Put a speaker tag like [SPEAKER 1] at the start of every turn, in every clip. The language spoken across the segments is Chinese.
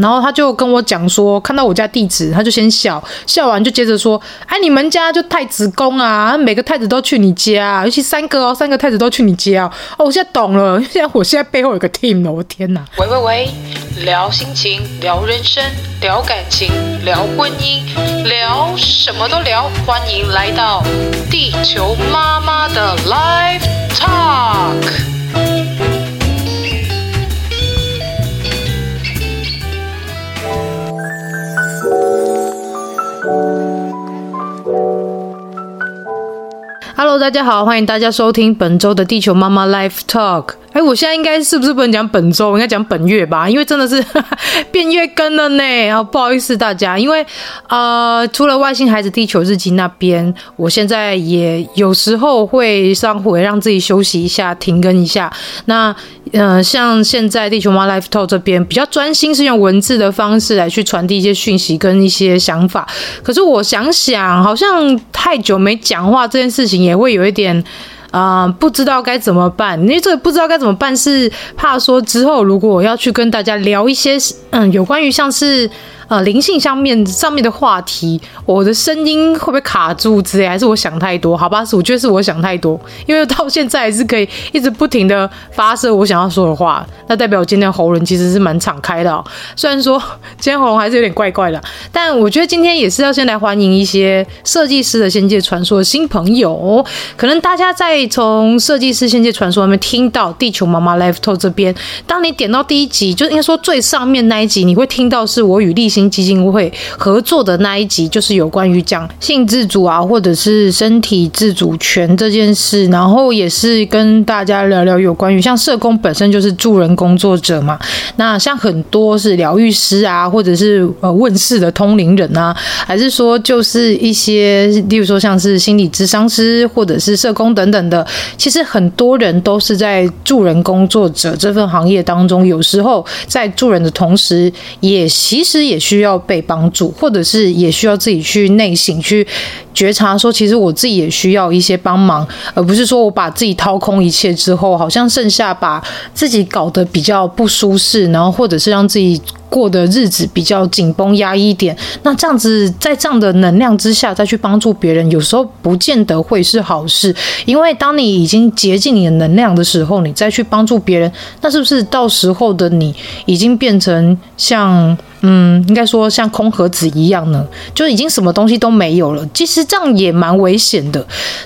[SPEAKER 1] 然后他就跟我讲说，看到我家地址，他就先笑笑完，就接着说：“哎，你们家就太子宫啊，每个太子都去你家，尤其三个哦，三个太子都去你家哦。”，我现在懂了，现在我现在背后有个 team 了，我天哪！
[SPEAKER 2] 喂喂喂，聊心情，聊人生，聊感情，聊婚姻，聊什么都聊，欢迎来到地球妈妈的 Live Talk。
[SPEAKER 1] 大家好，欢迎大家收听本周的地球妈妈 Life Talk。哎，我现在应该是不是不能讲本周，应该讲本月吧？因为真的是呵 呵变月更了呢。然后不好意思大家，因为呃，除了外星孩子地球日记那边，我现在也有时候会上回让自己休息一下，停更一下。那呃，像现在地球妈 Life Talk 这边比较专心，是用文字的方式来去传递一些讯息跟一些想法。可是我想想，好像太久没讲话这件事情也会有一点。啊、不知道该怎么办，因为这个不知道该怎么办是怕说之后如果我要去跟大家聊一些，嗯，有关于像是。呃，灵性上面上面的话题，我的声音会不会卡住之类？还是我想太多？好吧，是我觉得是我想太多，因为到现在还是可以一直不停的发射我想要说的话，那代表我今天喉咙其实是蛮敞开的哦。虽然说 今天喉咙还是有点怪怪的，但我觉得今天也是要先来欢迎一些设计师的仙界传说新朋友。可能大家在从设计师仙界传说里面听到地球妈妈 Life Talk 这边，当你点到第一集，就应该说最上面那一集，你会听到是我与立新基金会合作的那一集，就是有关于讲性自主啊，或者是身体自主权这件事，然后也是跟大家聊聊有关于像社工本身就是助人工作者嘛，那像很多是疗愈师啊，或者是呃问世的通灵人啊，还是说就是一些，例如说像是心理咨商师或者是社工等等的，其实很多人都是在助人工作者这份行业当中，有时候在助人的同时，也其实也。需要被帮助，或者是也需要自己去内省去觉察，说其实我自己也需要一些帮忙，而不是说我把自己掏空一切之后，好像剩下把自己搞得比较不舒适，然后或者是让自己。过的日子比较紧绷压抑一点，那这样子在这样的能量之下再去帮助别人，有时候不见得会是好事。因为当你已经竭尽你的能量的时候，你再去帮助别人，那是不是到时候的你已经变成像嗯，应该说像空盒子一样呢？就已经什么东西都没有了。其实这样也蛮危险的。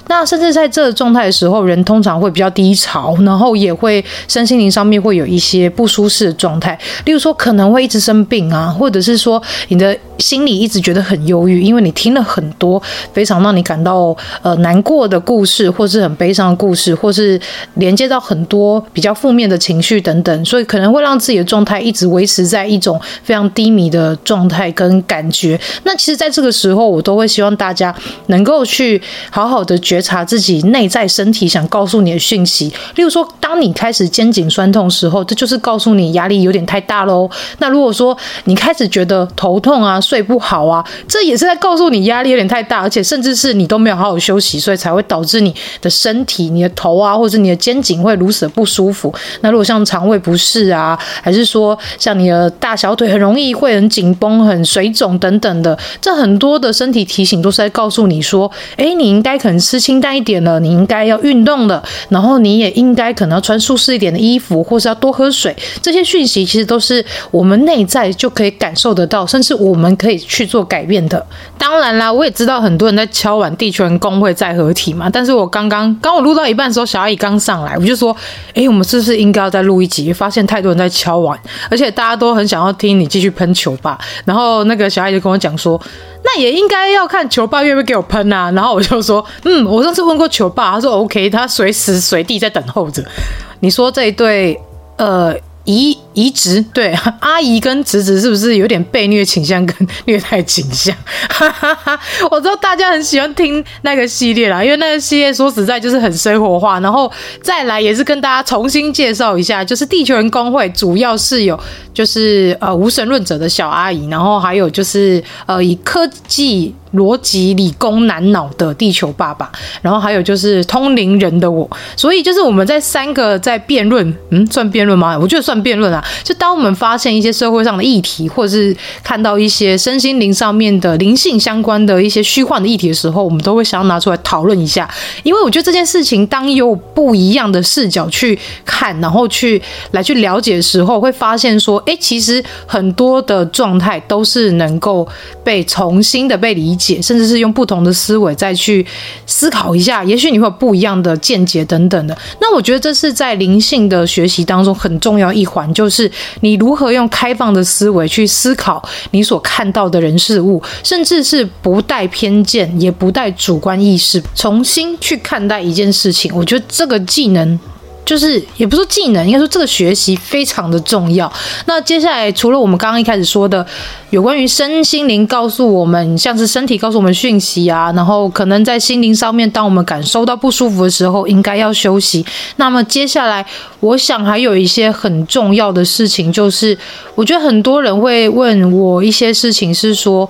[SPEAKER 1] 那甚至在这个状态的时候，人通常会比较低潮，然后也会身心灵上面会有一些不舒适的状态，例如说可能会一直。生病啊，或者是说你的心里一直觉得很忧郁，因为你听了很多非常让你感到呃难过的故事，或是很悲伤的故事，或是连接到很多比较负面的情绪等等，所以可能会让自己的状态一直维持在一种非常低迷的状态跟感觉。那其实，在这个时候，我都会希望大家能够去好好的觉察自己内在身体想告诉你的讯息。例如说，当你开始肩颈酸痛时候，这就是告诉你压力有点太大喽。那如果说你开始觉得头痛啊，睡不好啊，这也是在告诉你压力有点太大，而且甚至是你都没有好好休息，所以才会导致你的身体、你的头啊，或者你的肩颈会如此的不舒服。那如果像肠胃不适啊，还是说像你的大小腿很容易会很紧绷、很水肿等等的，这很多的身体提醒都是在告诉你说，哎，你应该可能吃清淡一点了，你应该要运动了，然后你也应该可能要穿舒适一点的衣服，或是要多喝水。这些讯息其实都是我们内。在就可以感受得到，甚至我们可以去做改变的。当然啦，我也知道很多人在敲碗地球人工会再合体嘛。但是我刚刚刚我录到一半的时候，小阿姨刚上来，我就说：“哎，我们是不是应该要再录一集？”发现太多人在敲碗，而且大家都很想要听你继续喷球霸。然后那个小阿姨就跟我讲说：“那也应该要看球爸愿不愿意给我喷啊。”然后我就说：“嗯，我上次问过球爸，他说 OK，他随时随地在等候着。”你说这一对，呃。移移植对 阿姨跟侄子是不是有点被虐倾向跟虐待倾向？我知道大家很喜欢听那个系列啦，因为那个系列说实在就是很生活化。然后再来也是跟大家重新介绍一下，就是地球人工会主要是有就是呃无神论者的小阿姨，然后还有就是呃以科技。逻辑理工男脑的地球爸爸，然后还有就是通灵人的我，所以就是我们在三个在辩论，嗯，算辩论吗？我觉得算辩论啊。就当我们发现一些社会上的议题，或者是看到一些身心灵上面的灵性相关的一些虚幻的议题的时候，我们都会想要拿出来讨论一下。因为我觉得这件事情，当有不一样的视角去看，然后去来去了解的时候，会发现说，哎，其实很多的状态都是能够被重新的被理。解，甚至是用不同的思维再去思考一下，也许你会有不一样的见解等等的。那我觉得这是在灵性的学习当中很重要一环，就是你如何用开放的思维去思考你所看到的人事物，甚至是不带偏见，也不带主观意识，重新去看待一件事情。我觉得这个技能。就是也不是技能，应该说这个学习非常的重要。那接下来除了我们刚刚一开始说的有关于身心灵告诉我们，像是身体告诉我们讯息啊，然后可能在心灵上面，当我们感受到不舒服的时候，应该要休息。那么接下来，我想还有一些很重要的事情，就是我觉得很多人会问我一些事情，是说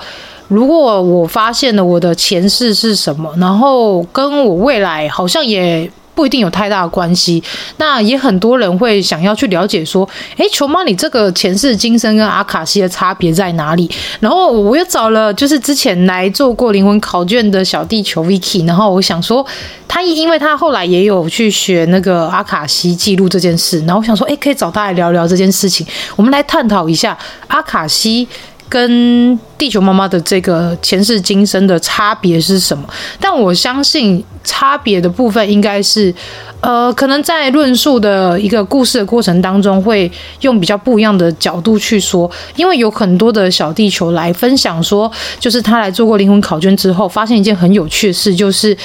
[SPEAKER 1] 如果我发现了我的前世是什么，然后跟我未来好像也。不一定有太大的关系，那也很多人会想要去了解说，诶，球妈，你这个前世今生跟阿卡西的差别在哪里？然后我又找了就是之前来做过灵魂考卷的小地球 Vicky，然后我想说，他因为他后来也有去学那个阿卡西记录这件事，然后我想说，诶，可以找他来聊聊这件事情，我们来探讨一下阿卡西。跟地球妈妈的这个前世今生的差别是什么？但我相信差别的部分应该是，呃，可能在论述的一个故事的过程当中，会用比较不一样的角度去说。因为有很多的小地球来分享说，就是他来做过灵魂考卷之后，发现一件很有趣的事，就是。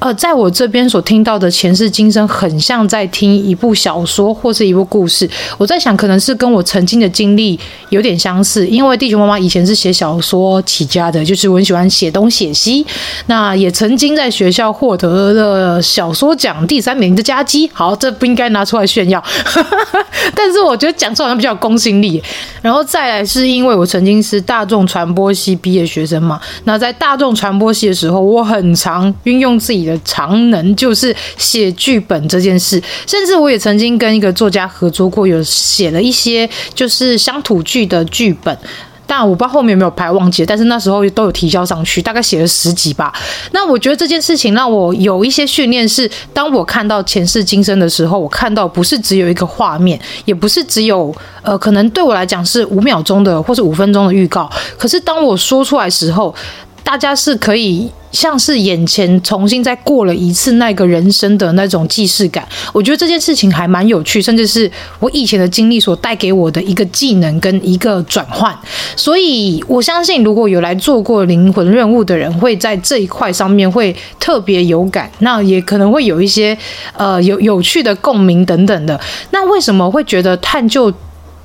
[SPEAKER 1] 呃，在我这边所听到的前世今生，很像在听一部小说或是一部故事。我在想，可能是跟我曾经的经历有点相似，因为地球妈妈以前是写小说起家的，就是我很喜欢写东写西。那也曾经在学校获得了小说奖第三名的佳绩。好，这不应该拿出来炫耀，但是我觉得讲出来好像比较有公信力。然后再来是因为我曾经是大众传播系毕业学生嘛，那在大众传播系的时候，我很常运用自己的长能，就是写剧本这件事。甚至我也曾经跟一个作家合作过，有写了一些就是乡土剧的剧本。但我不知道后面有没有拍，忘记了。但是那时候都有提交上去，大概写了十集吧。那我觉得这件事情让我有一些训练，是当我看到前世今生的时候，我看到不是只有一个画面，也不是只有呃，可能对我来讲是五秒钟的或是五分钟的预告。可是当我说出来时候，大家是可以像是眼前重新再过了一次那个人生的那种既视感，我觉得这件事情还蛮有趣，甚至是我以前的经历所带给我的一个技能跟一个转换。所以我相信，如果有来做过灵魂任务的人，会在这一块上面会特别有感，那也可能会有一些呃有有趣的共鸣等等的。那为什么会觉得探究？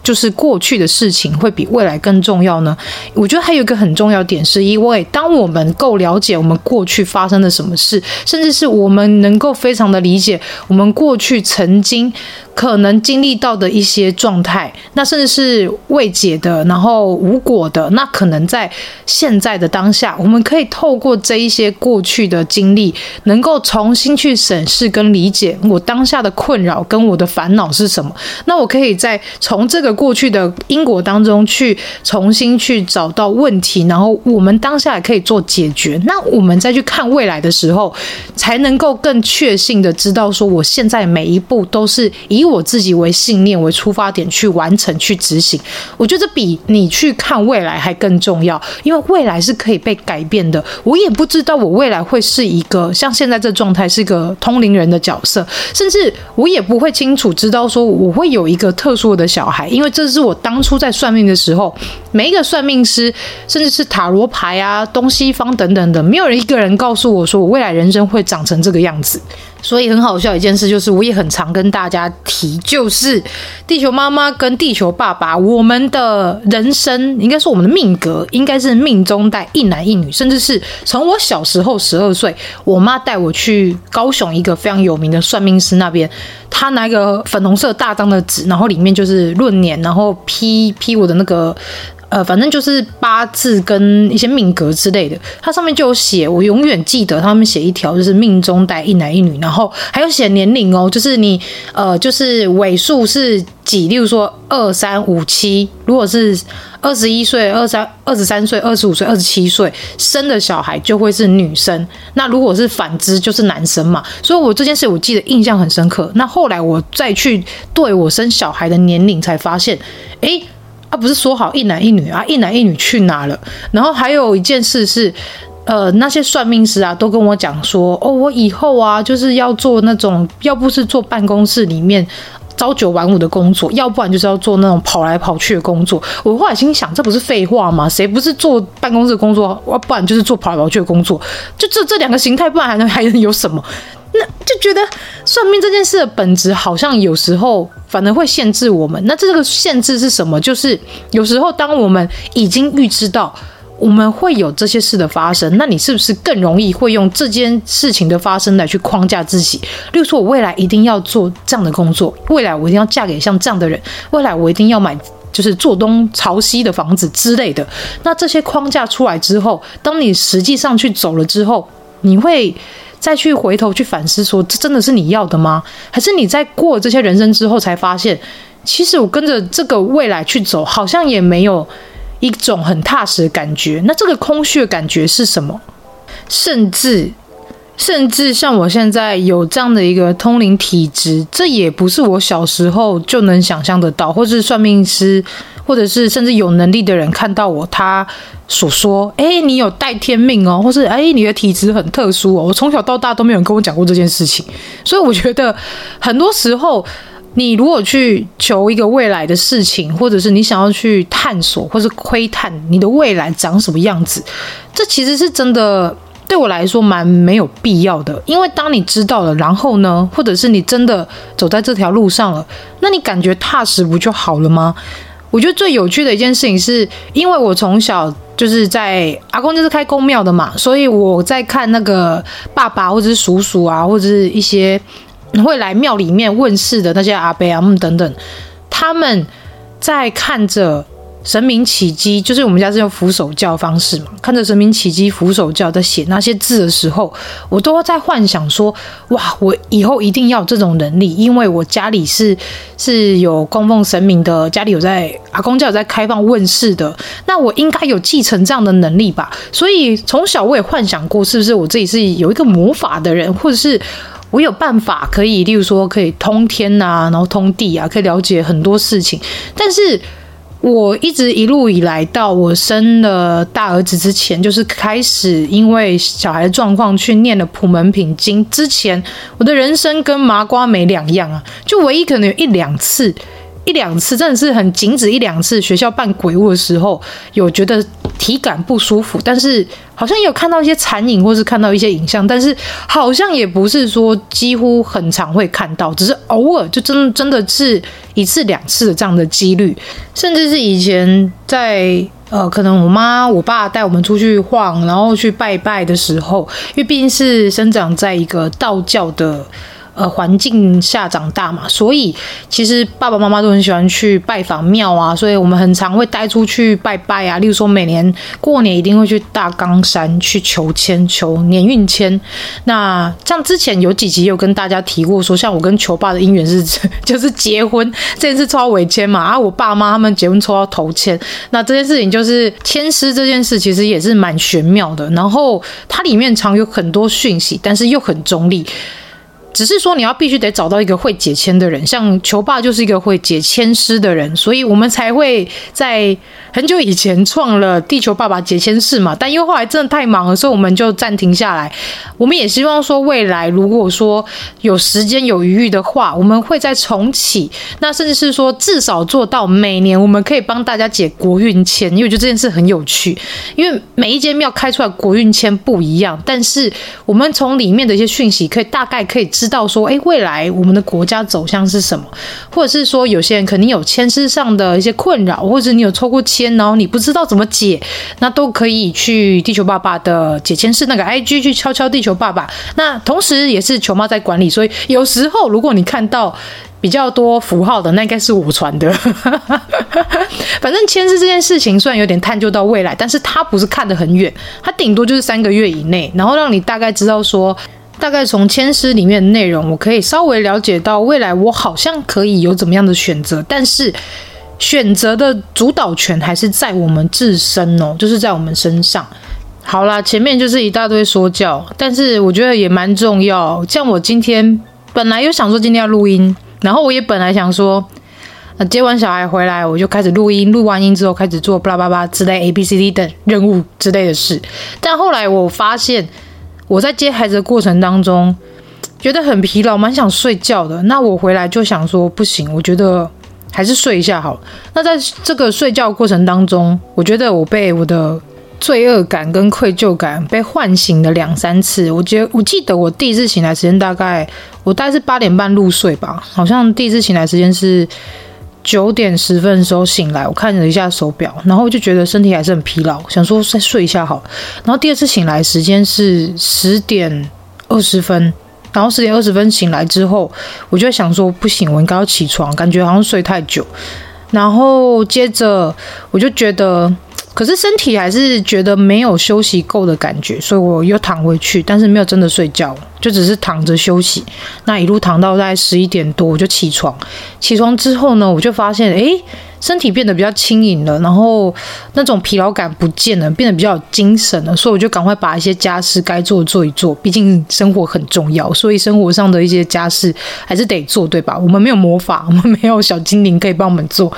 [SPEAKER 1] 就是过去的事情会比未来更重要呢？我觉得还有一个很重要点，是因为当我们够了解我们过去发生了什么事，甚至是我们能够非常的理解我们过去曾经可能经历到的一些状态，那甚至是未解的，然后无果的，那可能在现在的当下，我们可以透过这一些过去的经历，能够重新去审视跟理解我当下的困扰跟我的烦恼是什么。那我可以再从这个。过去的因果当中去重新去找到问题，然后我们当下也可以做解决。那我们再去看未来的时候，才能够更确信的知道说，我现在每一步都是以我自己为信念为出发点去完成、去执行。我觉得比你去看未来还更重要，因为未来是可以被改变的。我也不知道我未来会是一个像现在这状态，是个通灵人的角色，甚至我也不会清楚知道说我会有一个特殊的小孩，因为为这是我当初在算命的时候，每一个算命师，甚至是塔罗牌啊、东西方等等的，没有人一个人告诉我说我未来人生会长成这个样子。所以很好笑一件事就是，我也很常跟大家提，就是地球妈妈跟地球爸爸，我们的人生应该是我们的命格，应该是命中带一男一女，甚至是从我小时候十二岁，我妈带我去高雄一个非常有名的算命师那边，他拿一个粉红色大张的纸，然后里面就是论年，然后批批我的那个。呃，反正就是八字跟一些命格之类的，它上面就有写，我永远记得他们写一条，就是命中带一男一女，然后还有写年龄哦，就是你呃，就是尾数是几，例如说二三五七，如果是二十一岁、二三二十三岁、二十五岁、二十七岁生的小孩就会是女生，那如果是反之就是男生嘛，所以我这件事我记得印象很深刻。那后来我再去对我生小孩的年龄才发现，诶。他、不是说好一男一女啊，一男一女去哪了？然后还有一件事是，呃，那些算命师啊都跟我讲说，哦，我以后啊就是要做那种，要不是做办公室里面朝九晚五的工作，要不然就是要做那种跑来跑去的工作。我后来心想，这不是废话吗？谁不是做办公室工作，要不然就是做跑来跑去的工作？就这这两个形态，不然还能还能有什么？那就觉得算命这件事的本质，好像有时候反而会限制我们。那这个限制是什么？就是有时候当我们已经预知到我们会有这些事的发生，那你是不是更容易会用这件事情的发生来去框架自己？例如说，我未来一定要做这样的工作，未来我一定要嫁给像这样的人，未来我一定要买就是坐东朝西的房子之类的。那这些框架出来之后，当你实际上去走了之后，你会。再去回头去反思，说这真的是你要的吗？还是你在过这些人生之后才发现，其实我跟着这个未来去走，好像也没有一种很踏实的感觉。那这个空虚的感觉是什么？甚至，甚至像我现在有这样的一个通灵体质，这也不是我小时候就能想象得到，或是算命师。或者是甚至有能力的人看到我，他所说：“哎，你有带天命哦，或是哎，你的体质很特殊哦。”我从小到大都没有人跟我讲过这件事情，所以我觉得很多时候，你如果去求一个未来的事情，或者是你想要去探索或是窥探你的未来长什么样子，这其实是真的对我来说蛮没有必要的。因为当你知道了，然后呢，或者是你真的走在这条路上了，那你感觉踏实不就好了吗？我觉得最有趣的一件事情是，因为我从小就是在阿公就是开公庙的嘛，所以我在看那个爸爸或者是叔叔啊，或者是一些会来庙里面问事的那些阿伯阿姆等等，他们在看着。神明起乩，就是我们家是用扶手教方式嘛。看着神明起乩，扶手教在写那些字的时候，我都在幻想说：哇，我以后一定要有这种能力，因为我家里是 是有供奉神明的，家里有在阿公家有在开放问世的，那我应该有继承这样的能力吧。所以从小我也幻想过，是不是我自己是有一个魔法的人，或者是我有办法可以，例如说可以通天啊，然后通地啊，可以了解很多事情，但是。我一直一路以来到我生了大儿子之前，就是开始因为小孩的状况去念了普门品经之前，我的人生跟麻瓜没两样啊，就唯一可能有一两次。一两次真的是很仅止一两次，学校办鬼屋的时候有觉得体感不舒服，但是好像也有看到一些残影，或是看到一些影像，但是好像也不是说几乎很常会看到，只是偶尔就真真的是一次两次的这样的几率，甚至是以前在呃，可能我妈我爸带我们出去晃，然后去拜拜的时候，因为毕竟是生长在一个道教的。呃环境下长大嘛，所以其实爸爸妈妈都很喜欢去拜访庙啊，所以我们很常会带出去拜拜啊。例如说，每年过年一定会去大冈山去求签、求年运签。那像之前有几集有跟大家提过，说像我跟球爸的姻缘是 就是结婚这件事抽到尾签嘛，啊，我爸妈他们结婚抽到头签，那这件事情就是签诗这件事，其实也是蛮玄妙的。然后它里面常有很多讯息，但是又很中立。只是说你要必须得找到一个会解签的人，像球爸就是一个会解签师的人，所以我们才会在很久以前创了地球爸爸解签室嘛。但因为后来真的太忙了，所以我们就暂停下来。我们也希望说未来如果说有时间有余裕的话，我们会再重启。那甚至是说至少做到每年我们可以帮大家解国运签，因为我觉得这件事很有趣。因为每一间庙开出来国运签不一样，但是我们从里面的一些讯息可以大概可以。知道说，哎，未来我们的国家走向是什么？或者是说，有些人肯定有签诗上的一些困扰，或者你有抽过签，然后你不知道怎么解，那都可以去地球爸爸的解签室那个 IG 去敲敲地球爸爸。那同时也是球妈在管理，所以有时候如果你看到比较多符号的，那应该是我传的。反正签诗这件事情虽然有点探究到未来，但是它不是看得很远，它顶多就是三个月以内，然后让你大概知道说。大概从签诗里面的内容，我可以稍微了解到未来我好像可以有怎么样的选择，但是选择的主导权还是在我们自身哦，就是在我们身上。好啦，前面就是一大堆说教，但是我觉得也蛮重要。像我今天本来又想说今天要录音，然后我也本来想说，那接完小孩回来我就开始录音，录完音之后开始做巴拉巴拉之类 A B C D 等任务之类的事，但后来我发现。我在接孩子的过程当中，觉得很疲劳，蛮想睡觉的。那我回来就想说，不行，我觉得还是睡一下好了。那在这个睡觉过程当中，我觉得我被我的罪恶感跟愧疚感被唤醒了两三次。我觉得我记得我第一次醒来时间大概，我大概是八点半入睡吧，好像第一次醒来时间是。九点十分的时候醒来，我看了一下手表，然后就觉得身体还是很疲劳，想说再睡一下好。然后第二次醒来时间是十点二十分，然后十点二十分醒来之后，我就想说不行，我应该要起床，感觉好像睡太久。然后接着我就觉得。可是身体还是觉得没有休息够的感觉，所以我又躺回去，但是没有真的睡觉，就只是躺着休息。那一路躺到大概十一点多，我就起床。起床之后呢，我就发现，诶，身体变得比较轻盈了，然后那种疲劳感不见了，变得比较有精神了。所以我就赶快把一些家事该做做一做，毕竟生活很重要，所以生活上的一些家事还是得做，对吧？我们没有魔法，我们没有小精灵可以帮我们做。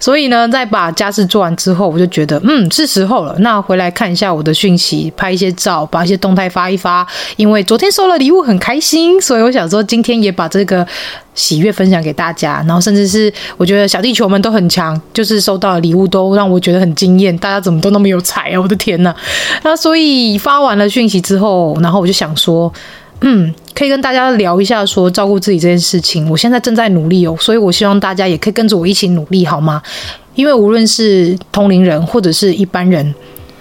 [SPEAKER 1] 所以呢，在把家事做完之后，我就觉得，嗯，是时候了。那回来看一下我的讯息，拍一些照，把一些动态发一发。因为昨天收了礼物，很开心，所以我想说，今天也把这个喜悦分享给大家。然后，甚至是我觉得小地球们都很强，就是收到的礼物都让我觉得很惊艳。大家怎么都那么有才啊！我的天呐。那所以发完了讯息之后，然后我就想说。嗯，可以跟大家聊一下说照顾自己这件事情。我现在正在努力哦，所以我希望大家也可以跟着我一起努力，好吗？因为无论是同龄人，或者是一般人，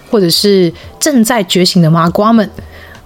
[SPEAKER 1] 或者是正在觉醒的麻瓜们，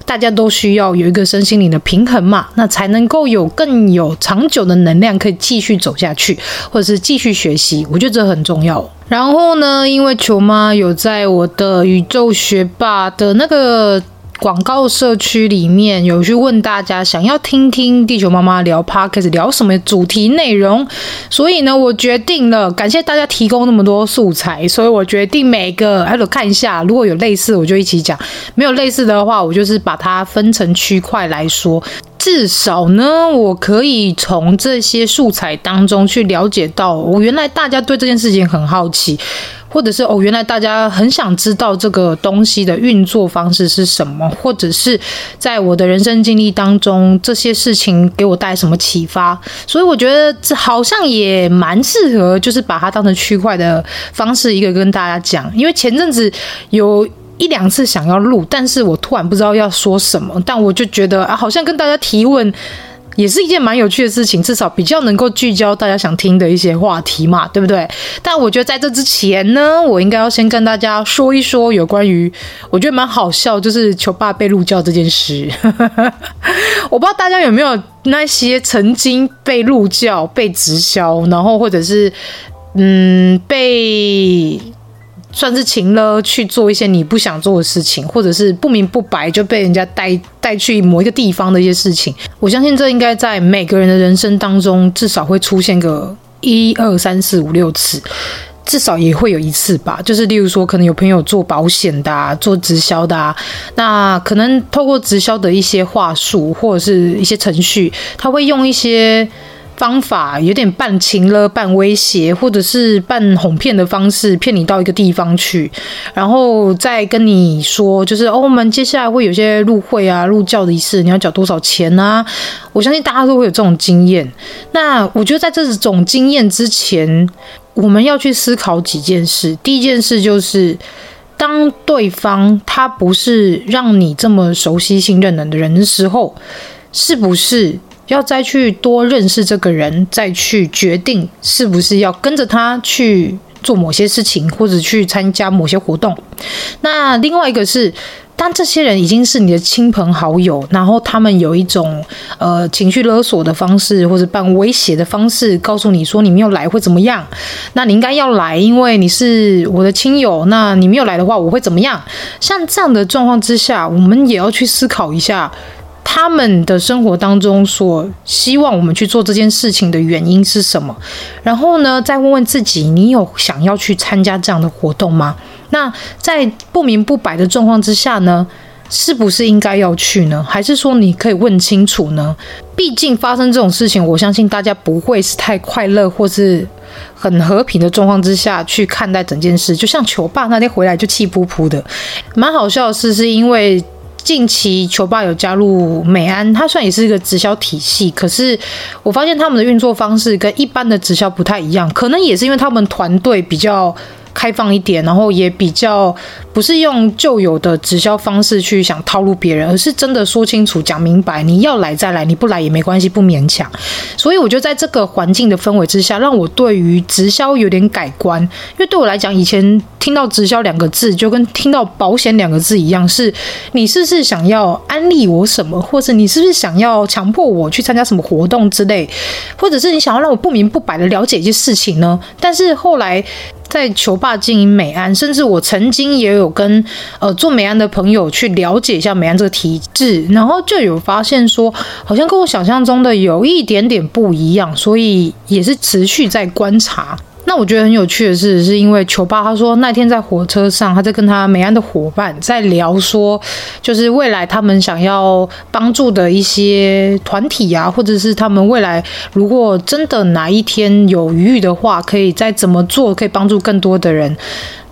[SPEAKER 1] 大家都需要有一个身心灵的平衡嘛，那才能够有更有长久的能量，可以继续走下去，或者是继续学习。我觉得这很重要。然后呢，因为球妈有在我的宇宙学霸的那个。广告社区里面有去问大家想要听听地球妈妈聊 Podcast 聊什么主题内容，所以呢，我决定了，感谢大家提供那么多素材，所以我决定每个哎，我看一下，如果有类似我就一起讲，没有类似的话，我就是把它分成区块来说，至少呢，我可以从这些素材当中去了解到，我原来大家对这件事情很好奇。或者是哦，原来大家很想知道这个东西的运作方式是什么，或者是在我的人生经历当中，这些事情给我带来什么启发？所以我觉得这好像也蛮适合，就是把它当成区块的方式，一个跟大家讲。因为前阵子有一两次想要录，但是我突然不知道要说什么，但我就觉得啊，好像跟大家提问。也是一件蛮有趣的事情，至少比较能够聚焦大家想听的一些话题嘛，对不对？但我觉得在这之前呢，我应该要先跟大家说一说有关于我觉得蛮好笑，就是球爸被入教这件事。我不知道大家有没有那些曾经被入教、被直销，然后或者是嗯被。算是情了去做一些你不想做的事情，或者是不明不白就被人家带带去某一个地方的一些事情。我相信这应该在每个人的人生当中至少会出现个一二三四五六次，至少也会有一次吧。就是例如说，可能有朋友做保险的啊，做直销的啊，那可能透过直销的一些话术或者是一些程序，他会用一些。方法有点半情勒、半威胁，或者是半哄骗的方式骗你到一个地方去，然后再跟你说，就是哦，我们接下来会有些入会啊、入教的仪式，你要缴多少钱啊？我相信大家都会有这种经验。那我觉得在这种经验之前，我们要去思考几件事。第一件事就是，当对方他不是让你这么熟悉、信任的人的时候，是不是？要再去多认识这个人，再去决定是不是要跟着他去做某些事情，或者去参加某些活动。那另外一个是，当这些人已经是你的亲朋好友，然后他们有一种呃情绪勒索的方式，或者半威胁的方式，告诉你说你没有来会怎么样？那你应该要来，因为你是我的亲友。那你没有来的话，我会怎么样？像这样的状况之下，我们也要去思考一下。他们的生活当中所希望我们去做这件事情的原因是什么？然后呢，再问问自己，你有想要去参加这样的活动吗？那在不明不白的状况之下呢，是不是应该要去呢？还是说你可以问清楚呢？毕竟发生这种事情，我相信大家不会是太快乐或是很和平的状况之下去看待整件事。就像球爸那天回来就气噗噗的，蛮好笑的是，是因为。近期球霸有加入美安，它算也是一个直销体系，可是我发现他们的运作方式跟一般的直销不太一样，可能也是因为他们团队比较开放一点，然后也比较不是用旧有的直销方式去想套路别人，而是真的说清楚、讲明白，你要来再来，你不来也没关系，不勉强。所以我觉得在这个环境的氛围之下，让我对于直销有点改观。因为对我来讲，以前听到直销两个字，就跟听到保险两个字一样，是你是不是想要安利我什么，或是你是不是想要强迫我去参加什么活动之类，或者是你想要让我不明不白的了解一些事情呢？但是后来。在球霸经营美安，甚至我曾经也有有跟呃做美安的朋友去了解一下美安这个体制，然后就有发现说，好像跟我想象中的有一点点不一样，所以也是持续在观察。那我觉得很有趣的是，是因为球爸他说那天在火车上，他在跟他美安的伙伴在聊说，就是未来他们想要帮助的一些团体啊，或者是他们未来如果真的哪一天有余裕的话，可以再怎么做，可以帮助更多的人。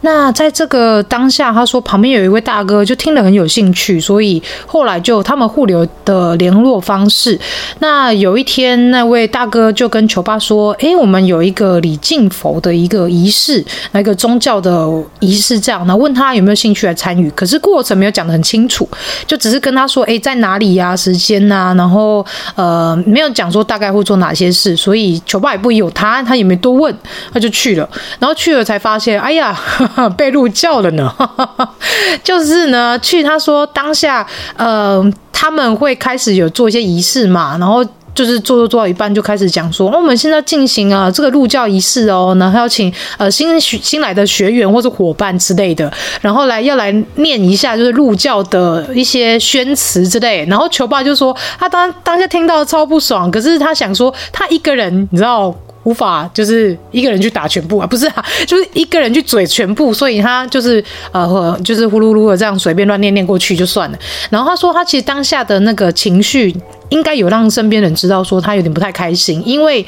[SPEAKER 1] 那在这个当下，他说旁边有一位大哥就听了很有兴趣，所以后来就他们互留的联络方式。那有一天，那位大哥就跟球爸说：“诶，我们有一个礼敬佛的一个仪式，那个宗教的仪式，这样。那问他有没有兴趣来参与，可是过程没有讲得很清楚，就只是跟他说：诶，在哪里呀？时间呐？然后呃，没有讲说大概会做哪些事。所以球爸也不有他，他也没多问，他就去了。然后去了才发现，哎呀。” 被入教了呢，就是呢，去他说当下，呃，他们会开始有做一些仪式嘛，然后就是做做做到一半就开始讲说，哦，我们现在进行啊这个入教仪式哦，然后要请呃新新来的学员或者伙伴之类的，然后来要来念一下就是入教的一些宣词之类，然后球爸就说他当当下听到超不爽，可是他想说他一个人，你知道。无法就是一个人去打全部啊，不是啊，就是一个人去嘴全部，所以他就是呃，就是呼噜噜的这样随便乱念念过去就算了。然后他说，他其实当下的那个情绪应该有让身边人知道，说他有点不太开心，因为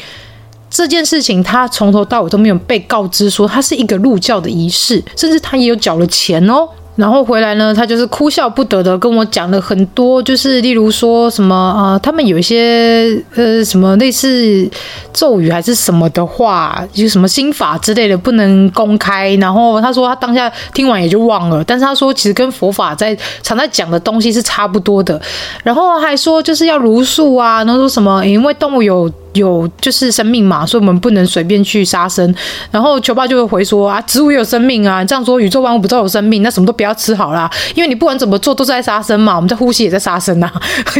[SPEAKER 1] 这件事情他从头到尾都没有被告知说他是一个入教的仪式，甚至他也有缴了钱哦。然后回来呢，他就是哭笑不得的跟我讲了很多，就是例如说什么啊、他们有一些呃什么类似咒语还是什么的话，就什么心法之类的不能公开。然后他说他当下听完也就忘了，但是他说其实跟佛法在常在讲的东西是差不多的。然后还说就是要如数啊，然后说什么因为动物有。有就是生命嘛，所以我们不能随便去杀生。然后球爸就会回说啊，植物也有生命啊，这样说宇宙万物不都有生命？那什么都不要吃好啦，因为你不管怎么做都是在杀生嘛，我们在呼吸也在杀生、啊，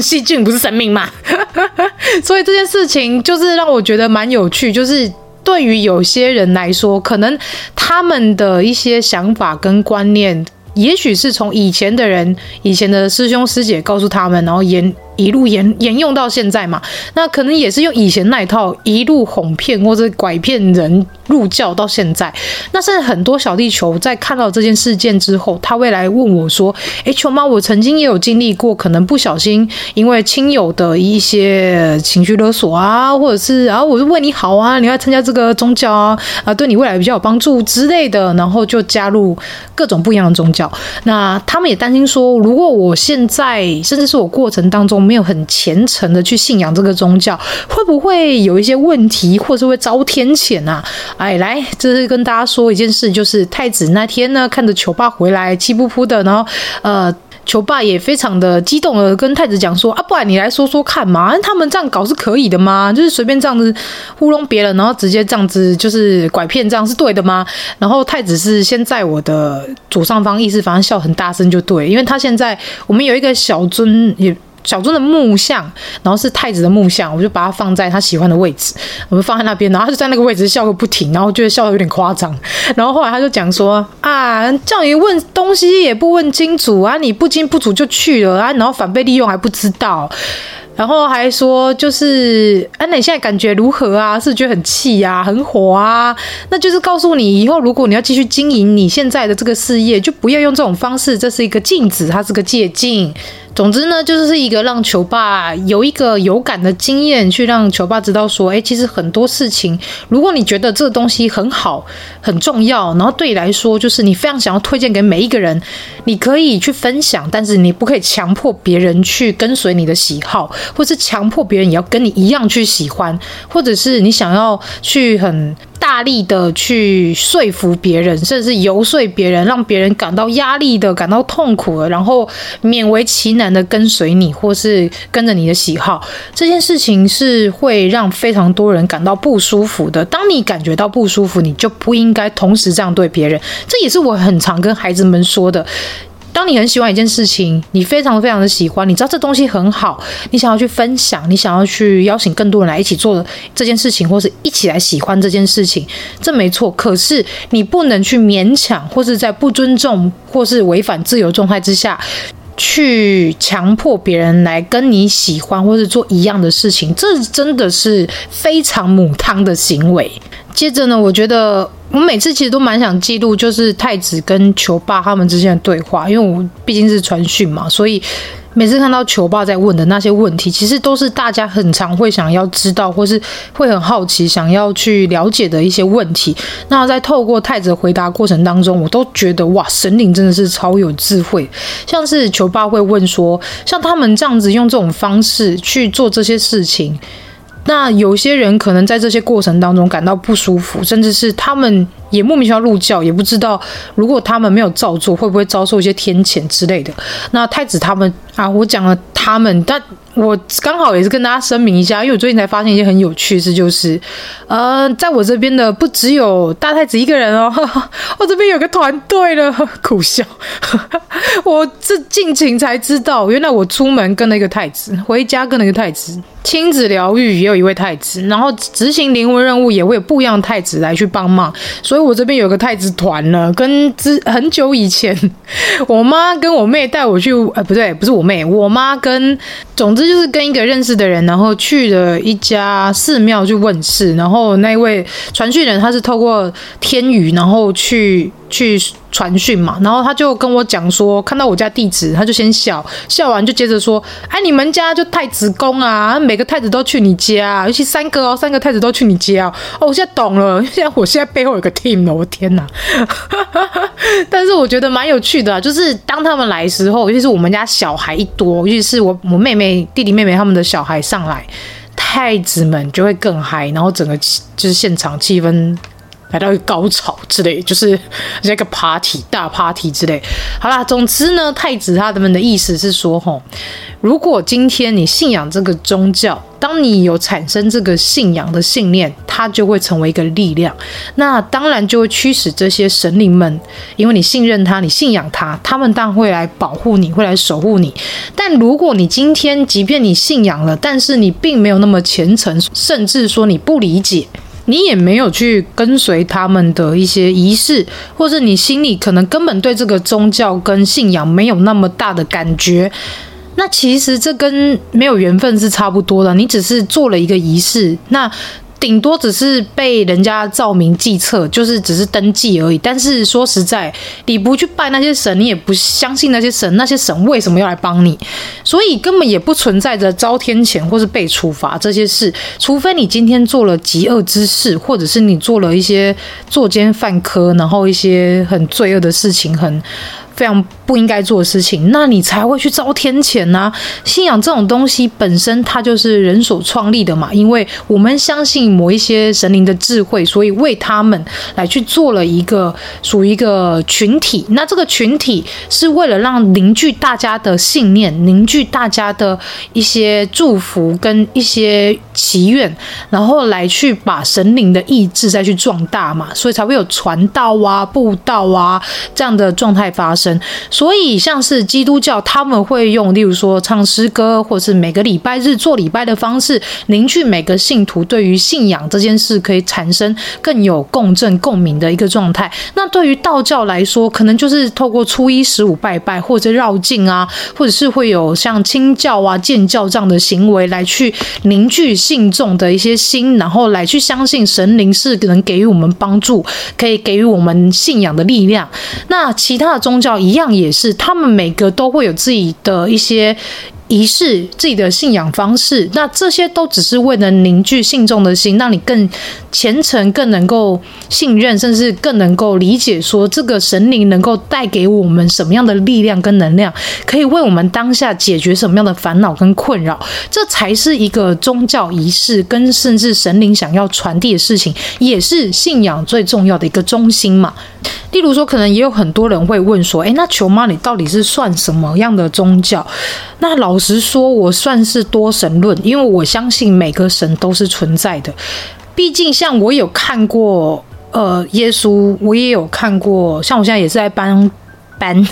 [SPEAKER 1] 细菌不是生命嘛。所以这件事情就是让我觉得蛮有趣，就是对于有些人来说，可能他们的一些想法跟观念，也许是从以前的人、以前的师兄师姐告诉他们，然后延。一路沿沿用到现在嘛，那可能也是用以前那一套一路哄骗或者拐骗人入教到现在。那甚至很多小地球在看到这件事件之后，他会来问我说：“诶，球妈，我曾经也有经历过，可能不小心因为亲友的一些情绪勒索啊，或者是啊，我是为你好啊，你要参加这个宗教啊，啊，对你未来比较有帮助之类的，然后就加入各种不一样的宗教。那他们也担心说，如果我现在甚至是我过程当中。没有很虔诚的去信仰这个宗教，会不会有一些问题，或是会遭天谴啊？哎，来，这是跟大家说一件事，就是太子那天呢，看着球爸回来，气噗噗的，然后呃，球爸也非常的激动的跟太子讲说啊，不然你来说说看嘛，他们这样搞是可以的吗？就是随便这样子糊弄别人，然后直接这样子就是拐骗，这样是对的吗？然后太子是先在我的左上方意识，反正笑很大声就对，因为他现在我们有一个小尊也。小尊的木像，然后是太子的木像，我就把它放在他喜欢的位置，我们放在那边，然后他就在那个位置笑个不停，然后觉得笑得有点夸张，然后后来他就讲说啊，叫你问东西也不问清楚啊，你不清不楚就去了啊，然后反被利用还不知道。然后还说，就是，哎，那你现在感觉如何啊？是觉得很气呀，很火啊？那就是告诉你，以后如果你要继续经营你现在的这个事业，就不要用这种方式。这是一个镜子，它是个借镜。总之呢，就是一个让球爸有一个有感的经验，去让球爸知道说，哎，其实很多事情，如果你觉得这个东西很好、很重要，然后对你来说，就是你非常想要推荐给每一个人，你可以去分享，但是你不可以强迫别人去跟随你的喜好。或是强迫别人也要跟你一样去喜欢，或者是你想要去很压力的去说服别人，甚至是游说别人，让别人感到压力的、感到痛苦的，然后勉为其难的跟随你，或是跟着你的喜好，这件事情是会让非常多人感到不舒服的。当你感觉到不舒服，你就不应该同时这样对别人。这也是我很常跟孩子们说的。当你很喜欢一件事情，你非常非常的喜欢，你知道这东西很好，你想要去分享，你想要去邀请更多人来一起做这件事情，或是一起来喜欢这件事情，这没错。可是你不能去勉强，或是在不尊重或是违反自由状态之下，去强迫别人来跟你喜欢或是做一样的事情，这真的是非常母汤的行为。接着呢，我觉得我每次其实都蛮想记录，就是太子跟球爸他们之间的对话，因为我毕竟是传讯嘛，所以每次看到球爸在问的那些问题，其实都是大家很常会想要知道，或是会很好奇想要去了解的一些问题。那在透过太子回答过程当中，我都觉得哇，神灵真的是超有智慧。像是球爸会问说，像他们这样子用这种方式去做这些事情。那有些人可能在这些过程当中感到不舒服，甚至是他们也莫名其妙入教，也不知道如果他们没有照做，会不会遭受一些天谴之类的。那太子他们啊，我讲了他们，但我刚好也是跟大家声明一下，因为我最近才发现一件很有趣的事，就是呃，在我这边的不只有大太子一个人哦，我这边有个团队了，苦笑。我这近情才知道，原来我出门跟了一个太子，回家跟了一个太子。亲子疗愈也有一位太子，然后执行灵魂任务也会有不一样的太子来去帮忙，所以我这边有个太子团呢，跟之很久以前我妈跟我妹带我去，呃，不对，不是我妹，我妈跟，总之就是跟一个认识的人，然后去了一家寺庙去问事，然后那位传讯人他是透过天语，然后去。去传讯嘛，然后他就跟我讲说，看到我家地址，他就先笑笑完，就接着说，哎，你们家就太子宫啊，每个太子都去你家，尤其三个哦，三个太子都去你家哦。我现在懂了，现在我现在背后有个 team 了，我天哪！但是我觉得蛮有趣的啊，就是当他们来的时候，尤其是我们家小孩一多，尤其是我我妹妹、弟弟、妹妹他们的小孩上来，太子们就会更嗨，然后整个就是现场气氛。来到一个高潮之类，就是这个 party 大 party 之类。好啦，总之呢，太子他们的意思是说，吼，如果今天你信仰这个宗教，当你有产生这个信仰的信念，它就会成为一个力量。那当然就会驱使这些神灵们，因为你信任他，你信仰他，他们当然会来保护你，会来守护你。但如果你今天即便你信仰了，但是你并没有那么虔诚，甚至说你不理解。你也没有去跟随他们的一些仪式，或者你心里可能根本对这个宗教跟信仰没有那么大的感觉，那其实这跟没有缘分是差不多的。你只是做了一个仪式，那。顶多只是被人家照明计策，就是只是登记而已。但是说实在，你不去拜那些神，你也不相信那些神，那些神为什么要来帮你？所以根本也不存在着遭天谴或是被处罚这些事，除非你今天做了极恶之事，或者是你做了一些作奸犯科，然后一些很罪恶的事情，很。非常不应该做的事情，那你才会去遭天谴呐。信仰这种东西本身，它就是人所创立的嘛。因为我们相信某一些神灵的智慧，所以为他们来去做了一个属于一个群体。那这个群体是为了让凝聚大家的信念，凝聚大家的一些祝福跟一些祈愿，然后来去把神灵的意志再去壮大嘛。所以才会有传道啊、布道啊这样的状态发生。所以，像是基督教，他们会用，例如说唱诗歌，或是每个礼拜日做礼拜的方式，凝聚每个信徒对于信仰这件事可以产生更有共振、共鸣的一个状态。那对于道教来说，可能就是透过初一十五拜拜，或者绕境啊，或者是会有像清教啊、建教这样的行为，来去凝聚信众的一些心，然后来去相信神灵是能给予我们帮助，可以给予我们信仰的力量。那其他的宗教。一样也是，他们每个都会有自己的一些。仪式自己的信仰方式，那这些都只是为了凝聚信众的心，让你更虔诚、更能够信任，甚至更能够理解，说这个神灵能够带给我们什么样的力量跟能量，可以为我们当下解决什么样的烦恼跟困扰，这才是一个宗教仪式跟甚至神灵想要传递的事情，也是信仰最重要的一个中心嘛。例如说，可能也有很多人会问说，诶，那球妈你到底是算什么样的宗教？那老实说，我算是多神论，因为我相信每个神都是存在的。毕竟，像我有看过，呃，耶稣，我也有看过，像我现在也是在帮 帮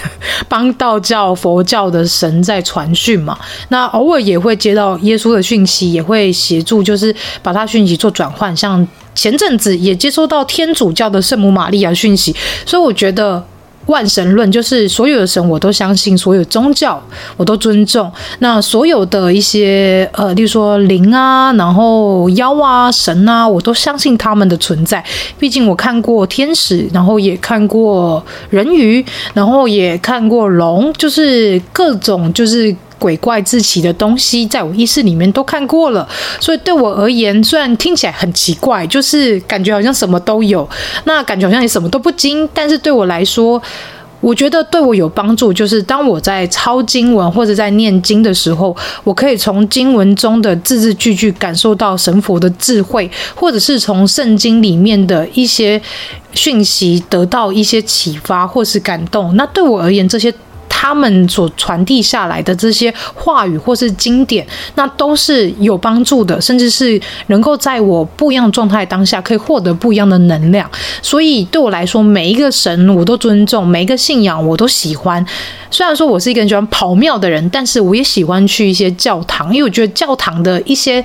[SPEAKER 1] 帮道教、佛教的神在传讯嘛。那偶尔也会接到耶稣的讯息，也会协助，就是把他讯息做转换。像前阵子也接收到天主教的圣母玛利亚讯息，所以我觉得。万神论就是所有的神我都相信，所有宗教我都尊重。那所有的一些呃，例如说灵啊，然后妖啊、神啊，我都相信他们的存在。毕竟我看过天使，然后也看过人鱼，然后也看过龙，就是各种就是。鬼怪之奇的东西，在我意识里面都看过了，所以对我而言，虽然听起来很奇怪，就是感觉好像什么都有，那感觉好像也什么都不精，但是对我来说，我觉得对我有帮助，就是当我在抄经文或者在念经的时候，我可以从经文中的字字句句感受到神佛的智慧，或者是从圣经里面的一些讯息得到一些启发或是感动。那对我而言，这些。他们所传递下来的这些话语或是经典，那都是有帮助的，甚至是能够在我不一样状态当下，可以获得不一样的能量。所以对我来说，每一个神我都尊重，每一个信仰我都喜欢。虽然说我是一个很喜欢跑庙的人，但是我也喜欢去一些教堂，因为我觉得教堂的一些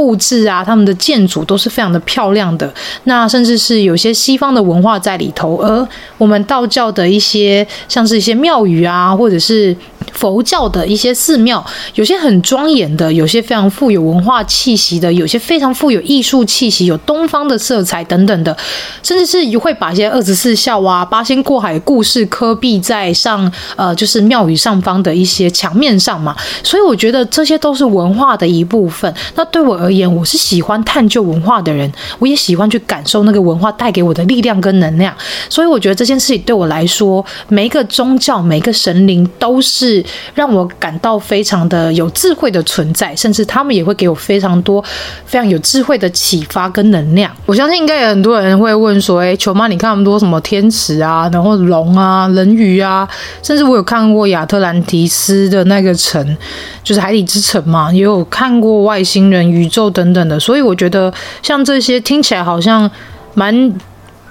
[SPEAKER 1] 布置啊，他们的建筑都是非常的漂亮的。那甚至是有些西方的文化在里头，而我们道教的一些像是一些庙宇啊。或者是佛教的一些寺庙，有些很庄严的，有些非常富有文化气息的，有些非常富有艺术气息，有东方的色彩等等的，甚至是会把一些二十四孝啊、八仙过海故事刻壁在上，呃，就是庙宇上方的一些墙面上嘛。所以我觉得这些都是文化的一部分。那对我而言，我是喜欢探究文化的人，我也喜欢去感受那个文化带给我的力量跟能量。所以我觉得这件事情对我来说，每一个宗教、每一个神灵都是。让我感到非常的有智慧的存在，甚至他们也会给我非常多非常有智慧的启发跟能量。我相信应该有很多人会问说：“哎，球妈，你看那么多什么天使啊，然后龙啊、人鱼啊，甚至我有看过亚特兰提斯的那个城，就是海底之城嘛，也有看过外星人、宇宙等等的。所以我觉得像这些听起来好像蛮。”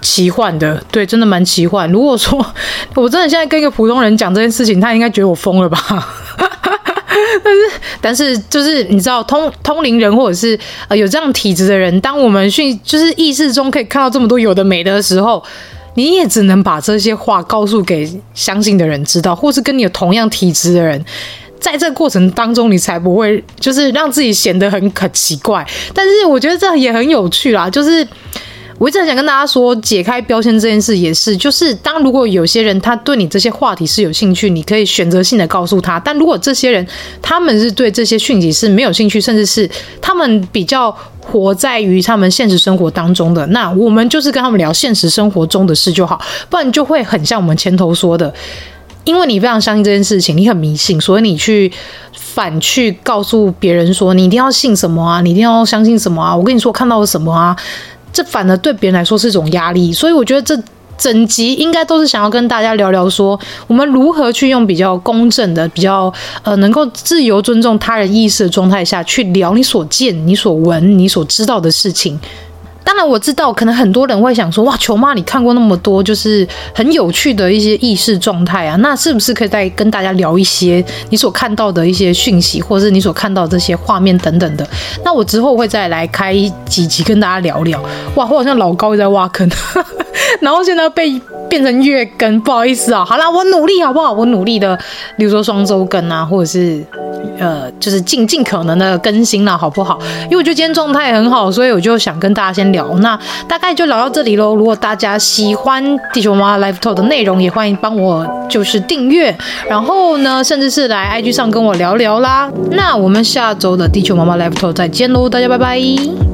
[SPEAKER 1] 奇幻的，对，真的蛮奇幻。如果说我真的现在跟一个普通人讲这件事情，他应该觉得我疯了吧？但是，但是就是你知道，通通灵人或者是呃有这样体质的人，当我们训就是意识中可以看到这么多有的没的时候，你也只能把这些话告诉给相信的人知道，或是跟你有同样体质的人，在这个过程当中，你才不会就是让自己显得很可奇怪。但是我觉得这也很有趣啦，就是。我一直很想跟大家说，解开标签这件事也是，就是当如果有些人他对你这些话题是有兴趣，你可以选择性的告诉他；但如果这些人他们是对这些讯息是没有兴趣，甚至是他们比较活在于他们现实生活当中的，那我们就是跟他们聊现实生活中的事就好，不然就会很像我们前头说的，因为你非常相信这件事情，你很迷信，所以你去反去告诉别人说你一定要信什么啊，你一定要相信什么啊，我跟你说看到了什么啊。这反而对别人来说是一种压力，所以我觉得这整集应该都是想要跟大家聊聊说，我们如何去用比较公正的、比较呃能够自由尊重他人意识的状态下去聊你所见、你所闻、你所知道的事情。当然我知道，可能很多人会想说：“哇，球妈，你看过那么多，就是很有趣的一些意识状态啊，那是不是可以再跟大家聊一些你所看到的一些讯息，或者是你所看到这些画面等等的？那我之后会再来开几集跟大家聊聊。哇，我好像老高在挖坑，然后现在被变成月更，不好意思啊。好啦，我努力好不好？我努力的，比如说双周更啊，或者是。呃，就是尽尽可能的更新了，好不好？因为我觉得今天状态很好，所以我就想跟大家先聊那大概就聊到这里喽。如果大家喜欢地球妈妈 Live Talk 的内容，也欢迎帮我就是订阅，然后呢，甚至是来 IG 上跟我聊聊啦。那我们下周的地球妈妈 Live Talk 再见喽，大家拜拜。